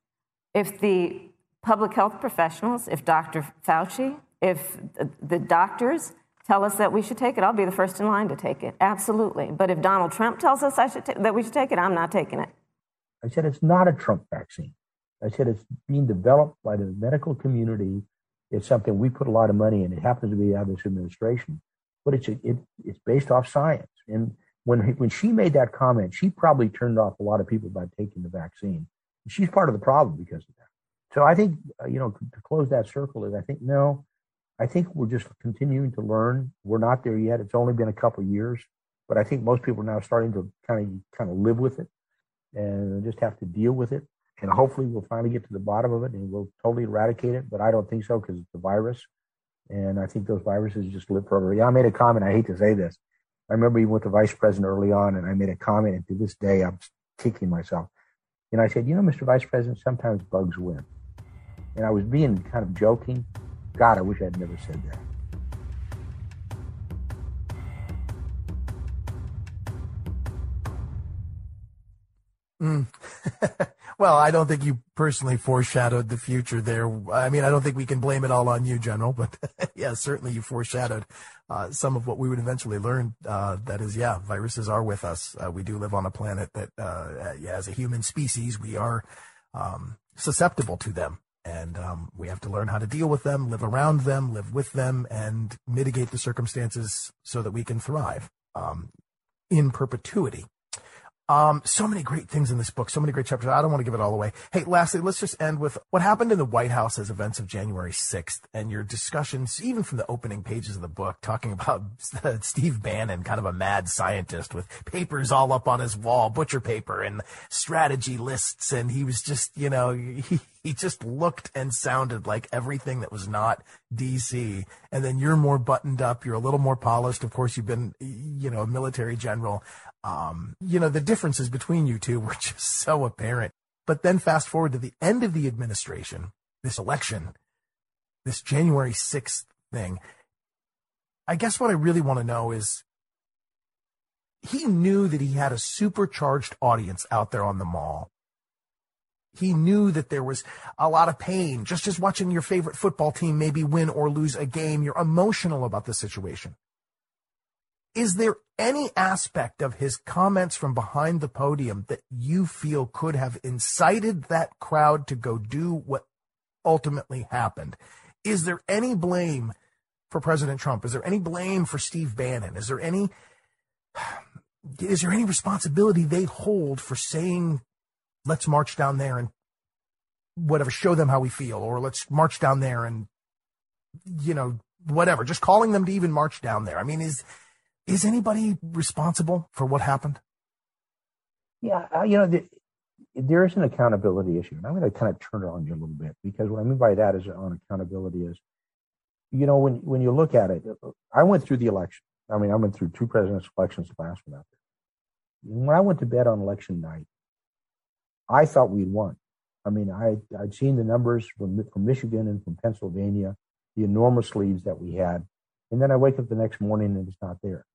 If the public health professionals, if Dr. Fauci, if the doctors tell us that we should take it, I'll be the first in line to take it. Absolutely. But if Donald Trump tells us I should ta- that we should take it, I'm not taking it. I said it's not a Trump vaccine. I said it's being developed by the medical community it's something we put a lot of money in. It happens to be out of this administration, but it's a, it, it's based off science. And when when she made that comment, she probably turned off a lot of people by taking the vaccine. She's part of the problem because of that. So I think uh, you know to, to close that circle is I think no, I think we're just continuing to learn. We're not there yet. It's only been a couple years, but I think most people are now starting to kind of kind of live with it and just have to deal with it. And hopefully, we'll finally get to the bottom of it and we'll totally eradicate it. But I don't think so because it's a virus, and I think those viruses just live forever. Yeah, I made a comment. I hate to say this. I remember even with the vice president early on, and I made a comment, and to this day, I'm kicking myself. And I said, you know, Mr. Vice President, sometimes bugs win. And I was being kind of joking. God, I wish I'd never said that. Mm. well, I don't think you personally foreshadowed the future there. I mean, I don't think we can blame it all on you, General, but yeah, certainly you foreshadowed uh, some of what we would eventually learn. Uh, that is, yeah, viruses are with us. Uh, we do live on a planet that, uh, yeah, as a human species, we are um, susceptible to them. And um, we have to learn how to deal with them, live around them, live with them, and mitigate the circumstances so that we can thrive um, in perpetuity. Um, so many great things in this book, so many great chapters. I don't want to give it all away. Hey, lastly, let's just end with what happened in the White House as events of January 6th and your discussions, even from the opening pages of the book, talking about Steve Bannon, kind of a mad scientist with papers all up on his wall, butcher paper and strategy lists. And he was just, you know, he, he just looked and sounded like everything that was not DC. And then you're more buttoned up. You're a little more polished. Of course, you've been, you know, a military general. Um, you know, the differences between you two were just so apparent. But then fast forward to the end of the administration, this election, this January 6th thing. I guess what I really want to know is he knew that he had a supercharged audience out there on the mall. He knew that there was a lot of pain just as watching your favorite football team maybe win or lose a game. You're emotional about the situation. Is there any aspect of his comments from behind the podium that you feel could have incited that crowd to go do what ultimately happened? Is there any blame for President Trump? Is there any blame for Steve Bannon? Is there any is there any responsibility they hold for saying let's march down there and whatever show them how we feel or let's march down there and you know whatever just calling them to even march down there i mean is is anybody responsible for what happened? Yeah, uh, you know, the, there is an accountability issue, and I'm going to kind of turn it on you a little bit because what I mean by that is on accountability is, you know, when when you look at it, I went through the election. I mean, I went through two presidential elections the last one out there. When I went to bed on election night, I thought we'd won. I mean, I I'd seen the numbers from from Michigan and from Pennsylvania, the enormous leads that we had, and then I wake up the next morning and it's not there.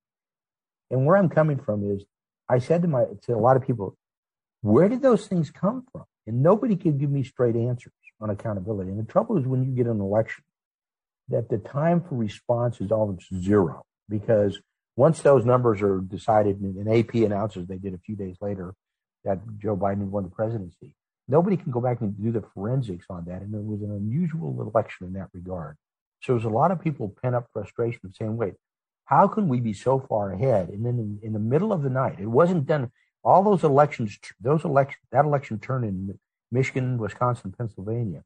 And where I'm coming from is I said to my to a lot of people, where did those things come from? And nobody can give me straight answers on accountability. And the trouble is when you get an election, that the time for response is almost zero because once those numbers are decided and AP announces they did a few days later that Joe Biden won the presidency, nobody can go back and do the forensics on that. And it was an unusual election in that regard. So there's a lot of people pent up frustration of saying, wait, how can we be so far ahead? And then in, in the middle of the night, it wasn't done. All those elections, those elections, that election turned in Michigan, Wisconsin, Pennsylvania.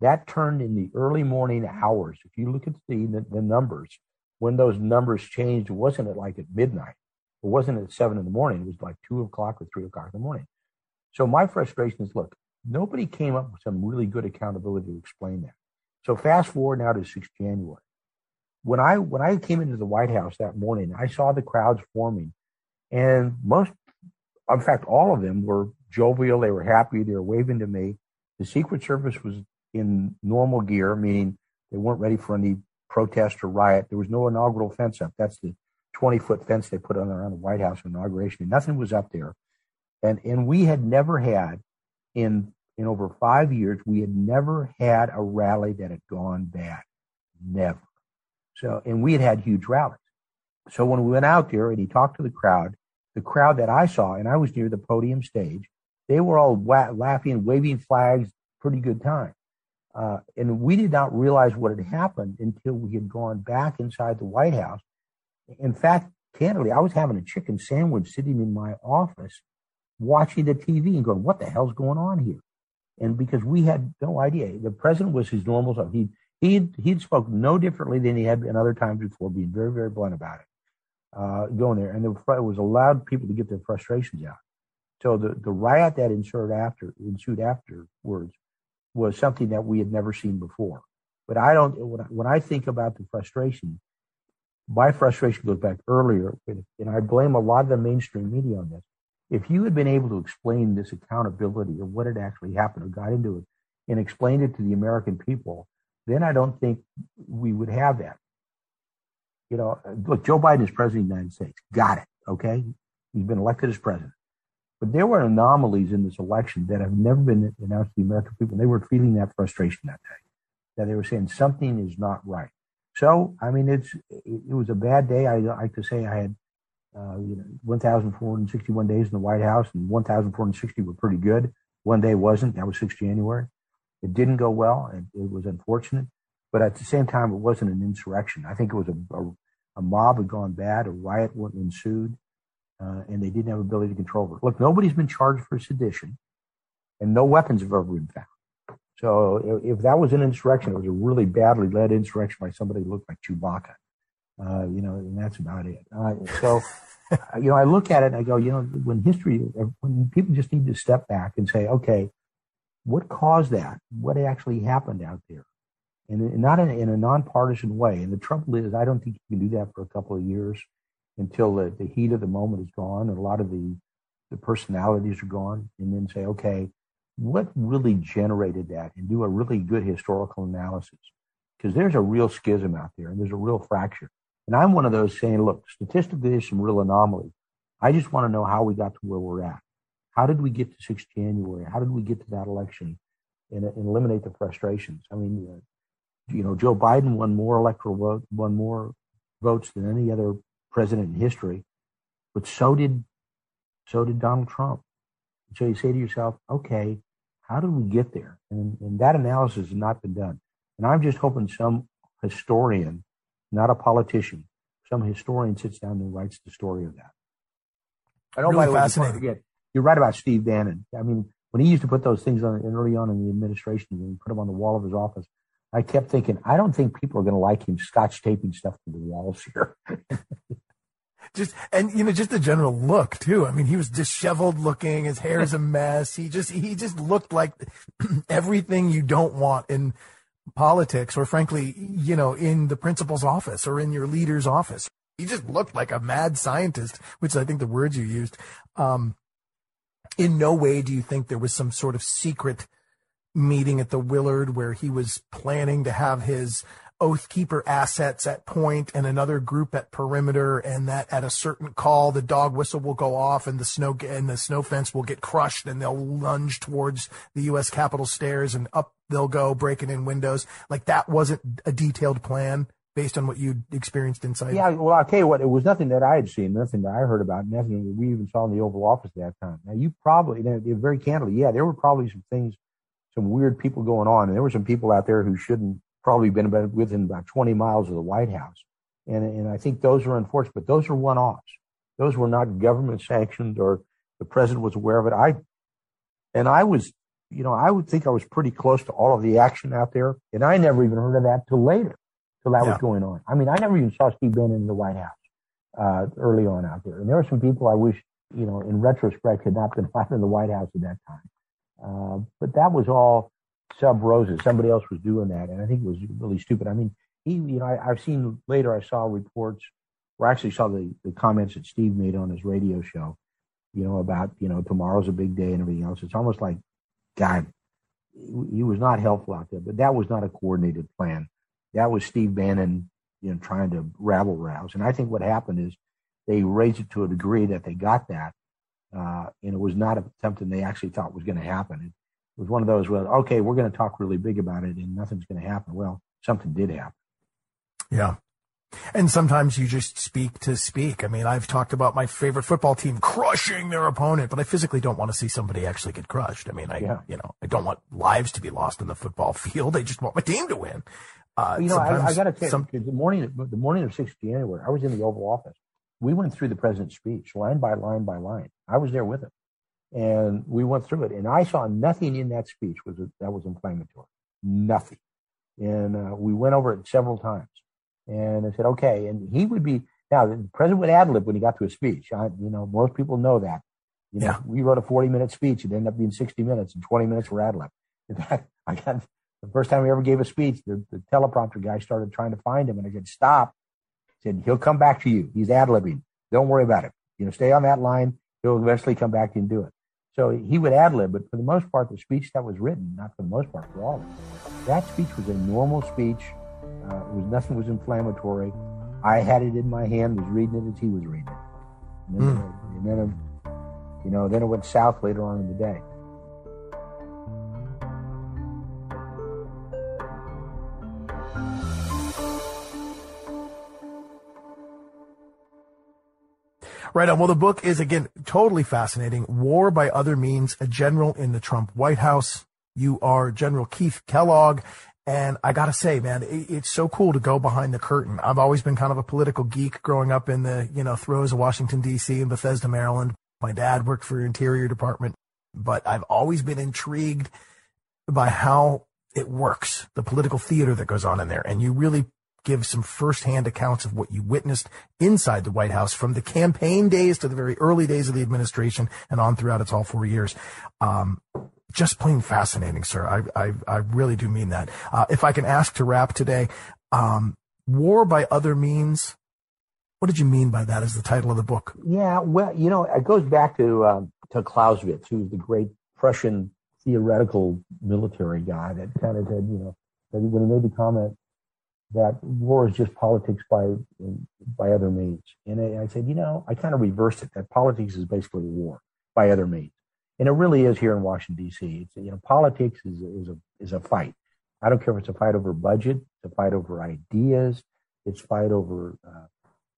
That turned in the early morning hours. If you look at the, the, the numbers, when those numbers changed, it wasn't at like at midnight. It wasn't at seven in the morning. It was like two o'clock or three o'clock in the morning. So my frustration is, look, nobody came up with some really good accountability to explain that. So fast forward now to 6 January when I when I came into the White House that morning, I saw the crowds forming, and most, in fact, all of them were jovial. They were happy. They were waving to me. The Secret Service was in normal gear, meaning they weren't ready for any protest or riot. There was no inaugural fence up. That's the 20 foot fence they put on around the White House inauguration. Nothing was up there, and and we had never had in in over five years we had never had a rally that had gone bad. Never. So, and we had had huge rallies. So when we went out there and he talked to the crowd, the crowd that I saw, and I was near the podium stage, they were all laughing, waving flags, pretty good time. Uh, and we did not realize what had happened until we had gone back inside the White House. In fact, candidly, I was having a chicken sandwich sitting in my office watching the TV and going, what the hell's going on here? And because we had no idea, the president was his normal self. He He'd, he'd spoke no differently than he had in other times before, being very, very blunt about it, uh, going there. And it was allowed people to get their frustrations out. So the, the riot that ensued after, ensued afterwards was something that we had never seen before. But I don't, when I, when I think about the frustration, my frustration goes back earlier, and I blame a lot of the mainstream media on this. If you had been able to explain this accountability of what had actually happened or got into it and explained it to the American people, then I don't think we would have that. You know, look, Joe Biden is president of the United States. Got it. Okay. He's been elected as president. But there were anomalies in this election that have never been announced to the American people. And they were feeling that frustration that day, that they were saying something is not right. So, I mean, it's it was a bad day. I like to say I had, uh, you know, 1,461 days in the White House, and 1,460 were pretty good. One day wasn't. That was 6 January. It didn't go well. It, it was unfortunate, but at the same time, it wasn't an insurrection. I think it was a, a, a mob had gone bad, a riot ensued, uh, and they didn't have ability to control it. Look, nobody's been charged for sedition, and no weapons have ever been found. So if, if that was an insurrection, it was a really badly led insurrection by somebody who looked like Chewbacca. Uh, you know, and that's about it. Uh, so, you know, I look at it and I go, you know, when history, when people just need to step back and say, okay, what caused that? What actually happened out there? And not in, in a nonpartisan way. And the trouble is, I don't think you can do that for a couple of years until the, the heat of the moment is gone and a lot of the, the personalities are gone. And then say, okay, what really generated that? And do a really good historical analysis. Because there's a real schism out there and there's a real fracture. And I'm one of those saying, look, statistically, there's some real anomalies. I just want to know how we got to where we're at. How did we get to 6 January? How did we get to that election and, and eliminate the frustrations? I mean, uh, you know, Joe Biden won more electoral votes, won more votes than any other president in history, but so did so did Donald Trump. So you say to yourself, okay, how did we get there? And, and that analysis has not been done. And I'm just hoping some historian, not a politician, some historian sits down and writes the story of that. I don't really fascinating. Forget, you're right about Steve Bannon. I mean, when he used to put those things on early on in the administration, when he put them on the wall of his office, I kept thinking, I don't think people are going to like him scotch taping stuff to the walls here. just and you know just the general look too. I mean, he was disheveled looking. His hair is a mess. He just he just looked like everything you don't want in politics, or frankly, you know, in the principal's office or in your leader's office. He just looked like a mad scientist, which I think the words you used. Um, in no way do you think there was some sort of secret meeting at the Willard where he was planning to have his Oathkeeper assets at point and another group at perimeter, and that at a certain call the dog whistle will go off and the snow and the snow fence will get crushed, and they'll lunge towards the U.S. Capitol stairs and up they'll go breaking in windows. Like that wasn't a detailed plan based on what you'd experienced inside. Yeah, well, I'll tell you what, it was nothing that I had seen, nothing that I heard about, nothing that we even saw in the Oval Office at that time. Now, you probably, very candidly, yeah, there were probably some things, some weird people going on, and there were some people out there who shouldn't probably been about within about 20 miles of the White House. And, and I think those are unfortunate, but those are one offs. Those were not government sanctioned or the president was aware of it. I, and I was, you know, I would think I was pretty close to all of the action out there. And I never even heard of that till later, till that yeah. was going on. I mean, I never even saw Steve Bannon in the White House, uh, early on out there. And there were some people I wish, you know, in retrospect had not been found in the White House at that time. Uh, but that was all sub roses. Somebody else was doing that, and I think it was really stupid. I mean, he, you know, I, have seen later. I saw reports, or actually saw the the comments that Steve made on his radio show. You know about you know tomorrow's a big day and everything else. It's almost like, God, he was not helpful out there. But that was not a coordinated plan. That was Steve Bannon, you know, trying to rabble rouse. And I think what happened is they raised it to a degree that they got that, uh, and it was not something they actually thought was going to happen It was one of those where, okay, we're going to talk really big about it and nothing's going to happen. Well, something did happen. Yeah. And sometimes you just speak to speak. I mean, I've talked about my favorite football team crushing their opponent, but I physically don't want to see somebody actually get crushed. I mean, I, yeah. you know, I don't want lives to be lost in the football field. I just want my team to win. Uh, you know, I, I got to tell you, some, the morning, the morning of 6th January, I was in the Oval Office. We went through the president's speech line by line by line. I was there with him and we went through it. And I saw nothing in that speech was that was inflammatory. Nothing. And uh, we went over it several times. And I said, okay. And he would be, now the president would ad lib when he got to a speech. I, you know, most people know that. You know, Yeah. we wrote a 40 minute speech. It ended up being 60 minutes and 20 minutes were ad lib. In fact, I got the first time we ever gave a speech, the, the teleprompter guy started trying to find him and I said, stop. He said, he'll come back to you. He's ad libbing. Don't worry about it. You know, stay on that line. He'll eventually come back and do it. So he would ad lib, but for the most part, the speech that was written, not for the most part, for all of it, that speech was a normal speech. Uh, it was nothing was inflammatory. I had it in my hand, was reading it as he was reading it, and then, and then you know, then it went south later on in the day. Right on. Well, the book is again totally fascinating. War by Other Means: A General in the Trump White House. You are General Keith Kellogg, and I gotta say, man, it, it's so cool to go behind the curtain. I've always been kind of a political geek, growing up in the you know throes of Washington D.C. and Bethesda, Maryland. My dad worked for Interior Department, but I've always been intrigued by how it works, the political theater that goes on in there, and you really give some firsthand accounts of what you witnessed inside the White House from the campaign days to the very early days of the administration and on throughout its all four years. Um, just plain fascinating, sir. I, I, I really do mean that. Uh, if I can ask to wrap today, um, war by other means. What did you mean by that as the title of the book? Yeah, well, you know, it goes back to um, to Clausewitz, who was the great Prussian theoretical military guy that kind of said, you know, when he made the comment that war is just politics by by other means, and I, said, you know, I kind of reversed it. That politics is basically war by other means, and it really is here in Washington D.C. It's you know, politics is is a is a fight. I don't care if it's a fight over budget, it's a fight over ideas, it's a fight over uh,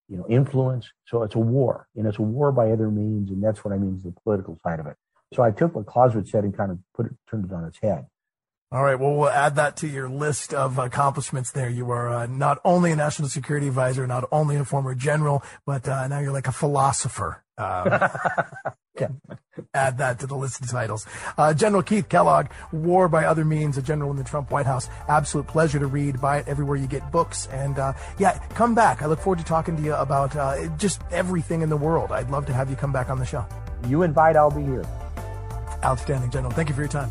you know, influence. So it's a war, and it's a war by other means, and that's what I mean is the political side of it. So I took what Clausewitz said and kind of put it, turned it on its head. All right. Well, we'll add that to your list of accomplishments there. You are uh, not only a national security advisor, not only a former general, but uh, now you're like a philosopher. Um, Yeah. add that to the list of titles. Uh, general Keith Kellogg, War by Other Means, a general in the Trump White House. Absolute pleasure to read. Buy it everywhere you get books. And uh, yeah, come back. I look forward to talking to you about uh, just everything in the world. I'd love to have you come back on the show. You invite, I'll be here. Outstanding, General. Thank you for your time.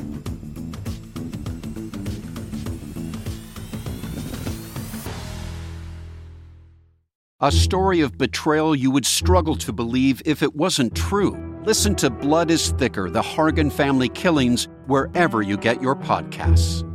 A story of betrayal you would struggle to believe if it wasn't true. Listen to Blood is Thicker The Hargan Family Killings wherever you get your podcasts.